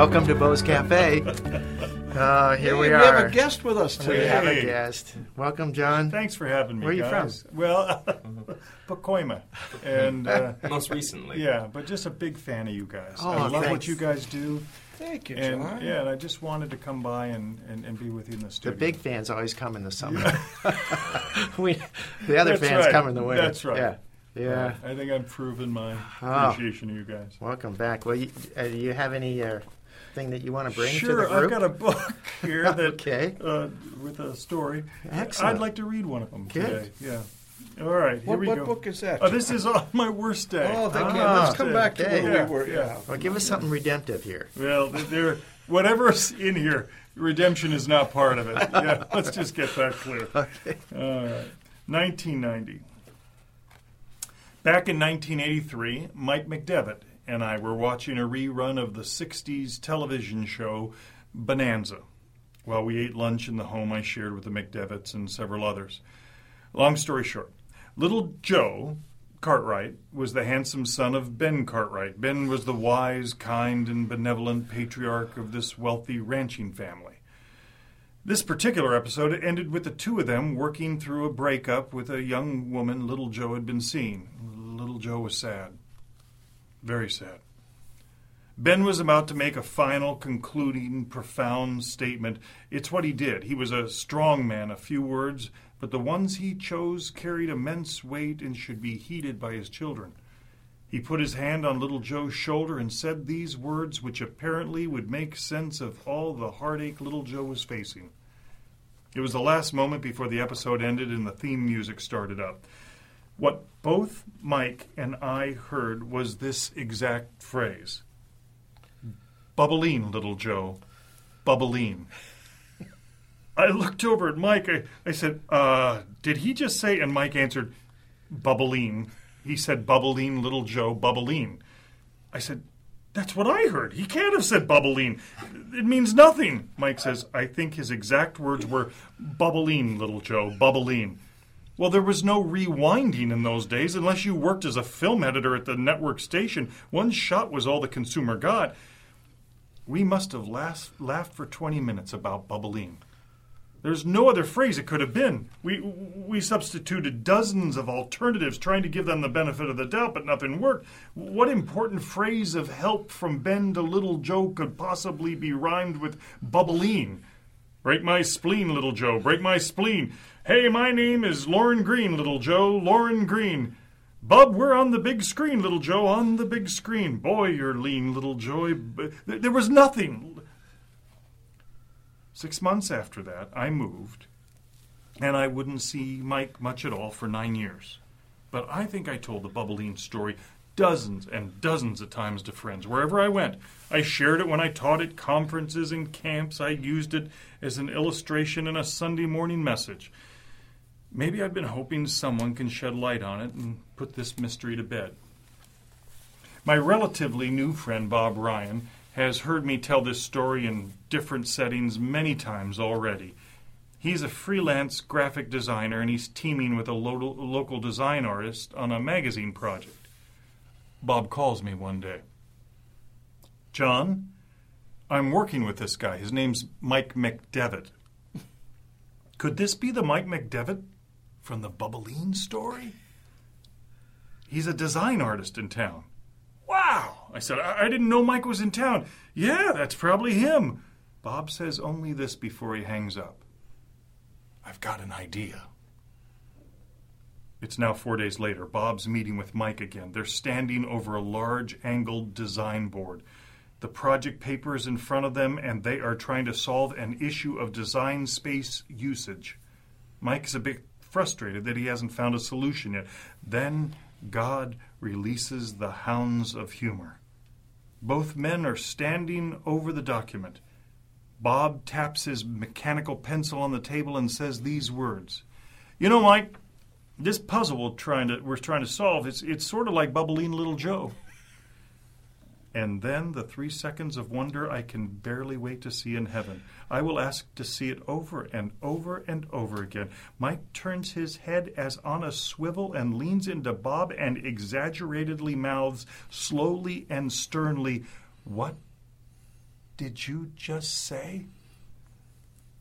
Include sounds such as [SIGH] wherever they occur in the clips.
Welcome to Bo's Cafe. Uh, here Hey, we we are. have a guest with us today. We have a guest. Welcome, John. Thanks for having me. Where are you guys. Well, [LAUGHS] Pacoima, and uh, Most recently. yeah, but just a big fan of you guys. Oh, I love what you guys do, Thank you, and John. yeah, and I just wanted to come by and, and, and be with you in the studio. The big fans always come in the summer. [LAUGHS] we, the other That's fans right. come in the winter. That's right. Yeah. Yeah. I think I've proven my Oh. appreciation of you guys. Welcome back. Well, you, uh, do you have any uh, thing that you want to bring sure, to the group? I've got a book [LAUGHS] here [LAUGHS] that Okay. uh, with a story. Excellent. I'd like to read one of them Good. today. Yeah. All right, here what we what go. book is that? Oh, this is on my worst day. Oh, thank you. Ah, Let's come back to okay. where Yeah, we were. yeah. Yeah. Well, give us something redemptive here. Well, there, whatever's in here, redemption is not part of it. [LAUGHS] Yeah, let's just get that clear. Okay. All right. 1990. Back in 1983, Mike McDevitt and I were watching a rerun of the 60s television show Bonanza while we ate lunch in the home I shared with the McDevitts and several others. Long story short, little Joe Cartwright was the handsome son of Ben Cartwright. Ben was the wise, kind, and benevolent patriarch of this wealthy ranching family. This particular episode ended with the two of them working through a breakup with a young woman little Joe had been seeing. Little Joe was sad. Very sad. Ben was about to make a final, concluding, profound statement. It's what he did. He was a strong man, a few words, but the ones he chose carried immense weight and should be heeded by his children. He put his hand on little Joe's shoulder and said these words, which apparently would make sense of all the heartache little Joe was facing. It was the last moment before the episode ended and the theme music started up. What both Mike and I heard was this exact phrase Bubbling, little Joe. Bubbling. I looked over at Mike. I, I said, uh, did he just say? And Mike answered, bubbling. He said, bubbling, little Joe, bubbling. I said, that's what I heard. He can't have said bubbling. It means nothing. Mike says, I think his exact words were bubbling, little Joe, bubbling. Well, there was no rewinding in those days unless you worked as a film editor at the network station. One shot was all the consumer got. We must have laughed, laughed for 20 minutes about bubbling. There's no other phrase it could have been. We we substituted dozens of alternatives, trying to give them the benefit of the doubt, but nothing worked. What important phrase of help from Ben to Little Joe could possibly be rhymed with bubbling? Break my spleen, Little Joe. Break my spleen. Hey, my name is Lauren Green, Little Joe. Lauren Green. Bub, we're on the big screen, Little Joe. On the big screen. Boy, you're lean, Little Joe. There was nothing. Six months after that, I moved, and I wouldn't see Mike much at all for nine years. But I think I told the bubbling story dozens and dozens of times to friends wherever I went. I shared it when I taught at conferences and camps. I used it as an illustration in a Sunday morning message. Maybe I've been hoping someone can shed light on it and put this mystery to bed. My relatively new friend Bob Ryan has heard me tell this story in different settings many times already. He's a freelance graphic designer and he's teaming with a lo- local design artist on a magazine project. Bob calls me one day. John, I'm working with this guy. His name's Mike McDevitt. [LAUGHS] Could this be the Mike McDevitt from the Bubbling story? He's a design artist in town. Wow! I said, I, I didn't know Mike was in town. Yeah, that's probably him. Bob says only this before he hangs up. I've got an idea. It's now four days later. Bob's meeting with Mike again. They're standing over a large angled design board. The project paper is in front of them, and they are trying to solve an issue of design space usage. Mike's a bit frustrated that he hasn't found a solution yet. Then God releases the hounds of humor. Both men are standing over the document. Bob taps his mechanical pencil on the table and says these words. You know, Mike, this puzzle we're trying to, we're trying to solve, it's, it's sort of like bubbling little Joe. And then the three seconds of wonder I can barely wait to see in heaven. I will ask to see it over and over and over again. Mike turns his head as on a swivel and leans into Bob and exaggeratedly mouths slowly and sternly, What did you just say?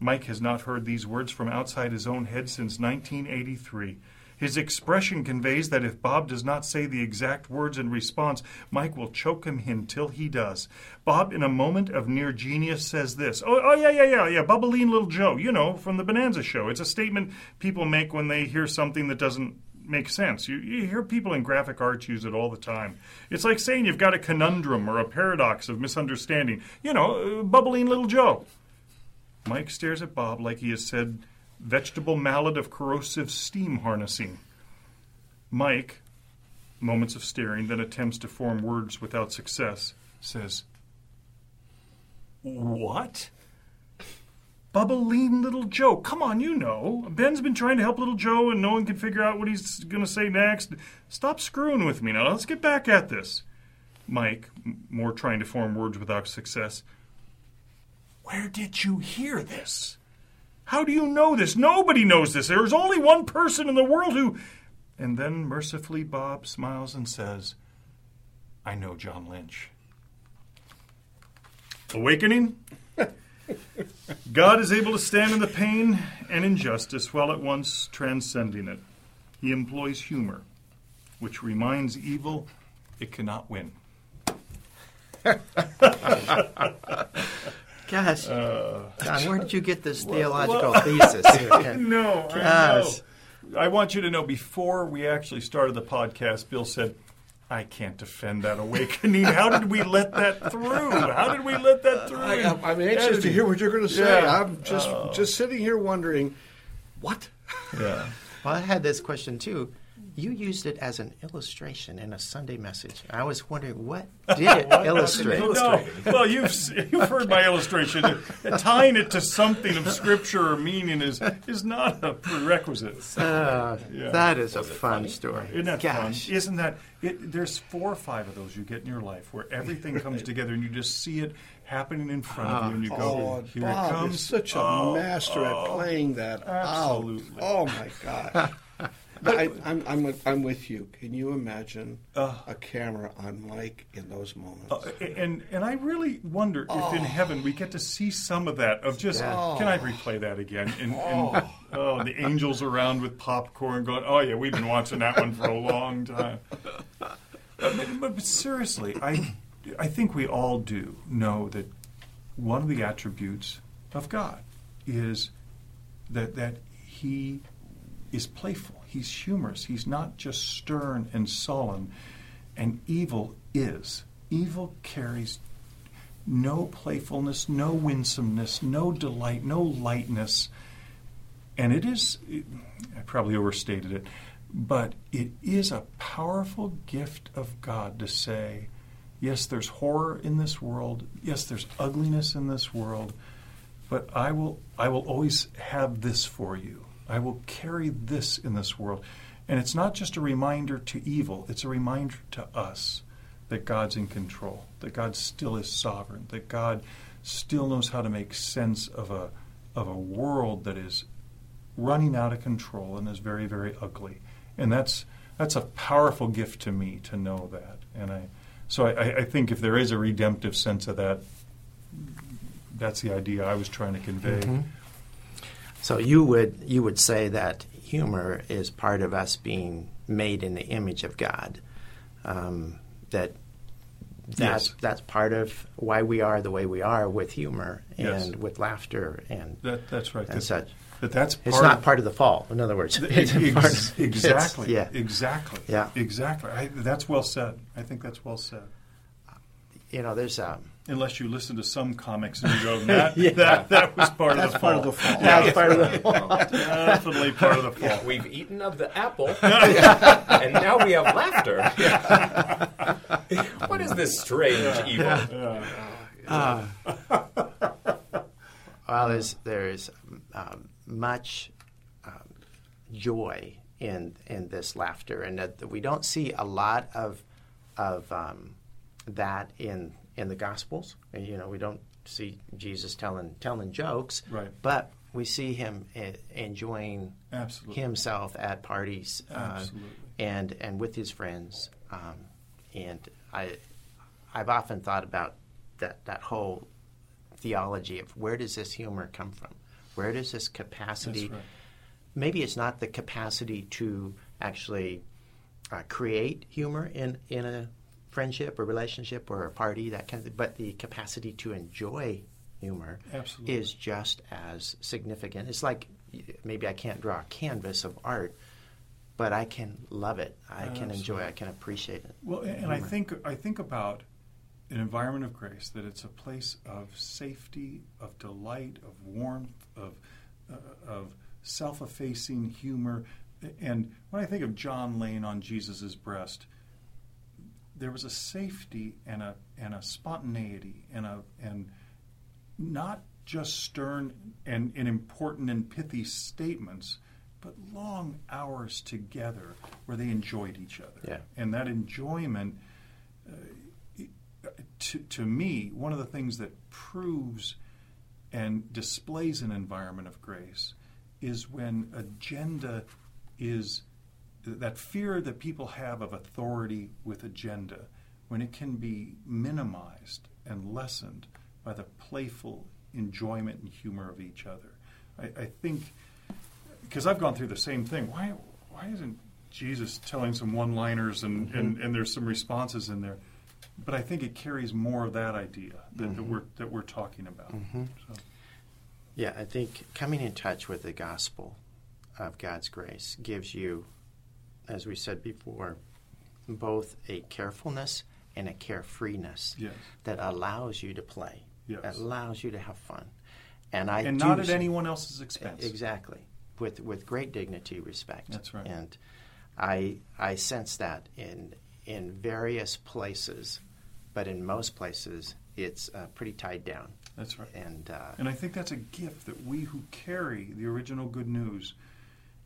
Mike has not heard these words from outside his own head since 1983. His expression conveys that if Bob does not say the exact words in response, Mike will choke him until he does. Bob, in a moment of near genius, says this Oh, oh yeah, yeah, yeah, yeah, Bubbaline Little Joe, you know, from the Bonanza Show. It's a statement people make when they hear something that doesn't make sense. You, you hear people in graphic arts use it all the time. It's like saying you've got a conundrum or a paradox of misunderstanding. You know, uh, Bubbaline Little Joe. Mike stares at Bob like he has said vegetable mallet of corrosive steam harnessing. Mike, moments of staring, then attempts to form words without success, says, What? Bubbaline Little Joe. Come on, you know. Ben's been trying to help Little Joe and no one can figure out what he's going to say next. Stop screwing with me now. Let's get back at this. Mike, more trying to form words without success. Where did you hear this? How do you know this? Nobody knows this. There is only one person in the world who. And then mercifully, Bob smiles and says, I know John Lynch. Awakening? [LAUGHS] God is able to stand in the pain and injustice while at once transcending it. He employs humor, which reminds evil it cannot win. [LAUGHS] Gosh, uh, John, where did you get this theological thesis? Here? [LAUGHS] No, I Gosh. know. I want you to know before we actually started the podcast, Bill said, I can't defend that awakening. How did we let that through? How did we let that through? I, I'm- I'm anxious to hear what you're going to say. Yeah. I'm just Oh. just sitting here wondering, what? Yeah. Well, I had this question too. You used it as an illustration in a Sunday message. I was wondering what [LAUGHS] did it illustrate? No, well, you've you've heard my illustration. [LAUGHS] Tying it to something of scripture or meaning is is not a prerequisite. Uh, Yeah. That is a fun story. Isn't that Gosh. fun? Isn't that? It, there's four or five of those you get in your life where everything comes together and you just see it happening in front of you and you go, Oh, "Here Bob it comes!" is such a Oh, master oh. at playing that Absolutely. out. Oh my [LAUGHS] gosh! I, I'm, I'm, with, I'm with you. Can you imagine Uh. a camera on Mike in those moments? Uh, and and I really wonder if in heaven we get to see some of that of just can I replay that again? And, and oh, the angels around with popcorn going, oh yeah, we've been watching that one for a long time. Uh, but, but seriously, I I think we all do know that one of the attributes of God is that that He is playful. He's humorous. He's not just stern and sullen. And evil is. Evil carries no playfulness, no winsomeness, no delight, no lightness. And it is, I probably overstated it, but it is a powerful gift of God to say, yes, there's horror in this world. Yes, there's ugliness in this world. But I will, I will always have this for you. I will carry this in this world. And it's not just a reminder to evil, it's a reminder to us that God's in control, that God still is sovereign, that God still knows how to make sense of a, of a world that is running out of control and is very, very ugly. And that's, that's a powerful gift to me to know that. And I, so I, I think if there is a redemptive sense of that, that's the idea I was trying to convey. Mm-hmm. So you would you would say that humor is part of us being made in the image of God. Um, that that's Yes. that's part of why we are the way we are with humor and Yes. with laughter and That, that's right. and That, such. that that's It's not of, part of the fall. In other words, Ex- it's part of- [LAUGHS] exactly. yeah. Exactly. Yeah. Exactly. I, that's well said. I think that's well said. You know, there's um, Unless you listen to some comics and you go, [LAUGHS] that Yeah. that, that was part That's of the part fall. of the fall. that's part of the fall. [LAUGHS] Definitely part of the fall. We've eaten of the apple, [LAUGHS] and now we have laughter. what is this strange evil? Well, there's there's um, much um, joy in in this laughter, and that we don't see a lot of of um, that in in the Gospels. You know, we don't see Jesus telling telling jokes, Right. But we see him eh, enjoying Absolutely. himself at parties, uh, Absolutely. and and with his friends. Um, and I I've often thought about that that whole theology of where does this humor come from? Where does this capacity? Right. Maybe it's not the capacity to actually uh, create humor in in a friendship or relationship or a party that kind of thing, but the capacity to enjoy humor Absolutely. is just as significant. It's like maybe I can't draw a canvas of art, but I can love it. I can enjoy. it. I can appreciate it. Well, and I think I think about an environment of grace that it's a place of safety, of delight, of warmth, of uh, of self-effacing humor. And when I think of John laying on Jesus' breast, there was a safety and a and a spontaneity and a and not just stern and, and important and pithy statements, but long hours together where they enjoyed each other. Yeah. And that enjoyment, uh, to, to me, one of the things that proves and displays an environment of grace is when agenda is that fear that people have of authority with agenda, when it can be minimized and lessened by the playful enjoyment and humor of each other. I, I think because I've gone through the same thing. Why why isn't Jesus telling some one liners and, mm-hmm. and, and there's some responses in there? But I think it carries more of that idea that, that mm-hmm. we're that we're talking about. Mm-hmm. So, Yeah, I think coming in touch with the gospel of God's grace gives you, as we said before, both a carefulness and a carefreeness yes. that allows you to play, Yes. that allows you to have fun. And I and not at anyone else's expense. Exactly, with with great dignity, respect. That's right. And I I sense that in in various places, but in most places it's uh, pretty tied down. That's right. And uh, And I think that's a gift that we who carry the original good news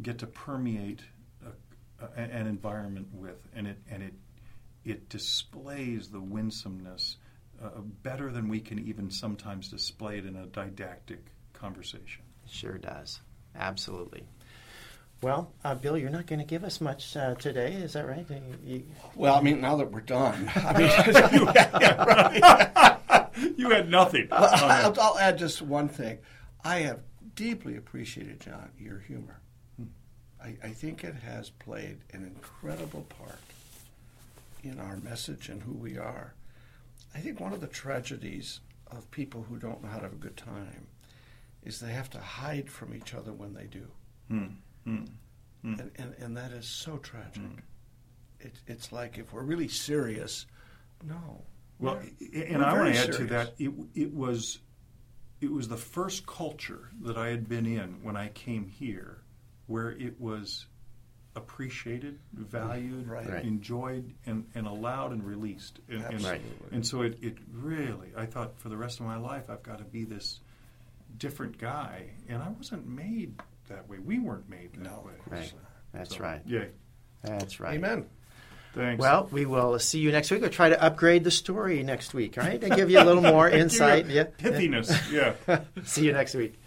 get to permeate a, a, an environment with, and it and it it displays the winsomeness uh, better than we can even sometimes display it in a didactic conversation. Sure does. Absolutely. Well, uh, Bill, you're not going to give us much uh, today, is that right? You- you- Well, I mean, now that we're done, [LAUGHS] I mean, [LAUGHS] You had nothing. I'll, I'll add just one thing. I have deeply appreciated, John, your humor. I, I think it has played an incredible part in our message and who we are. I think one of the tragedies of people who don't know how to have a good time is they have to hide from each other when they do. Hmm. Hmm. Hmm. And, and, and that is so tragic. It, it's like if we're really serious, no. Well, We're- and we're I want to add to that. It, it was it was the first culture that I had been in when I came here, where it was appreciated, valued, Right. Right. enjoyed, and, and allowed and released. And, and, Absolutely. and so it, it really, I thought for the rest of my life, I've got to be this different guy, and I wasn't made that way. We weren't made that No. way. Right. So- That's so, right. Yeah. That's right. Amen. Thanks. Well, we will see you next week. We'll try to upgrade the story next week, all right? And give you a little [LAUGHS] more insight. Yeah. Pithiness. yeah. [LAUGHS] See you next week.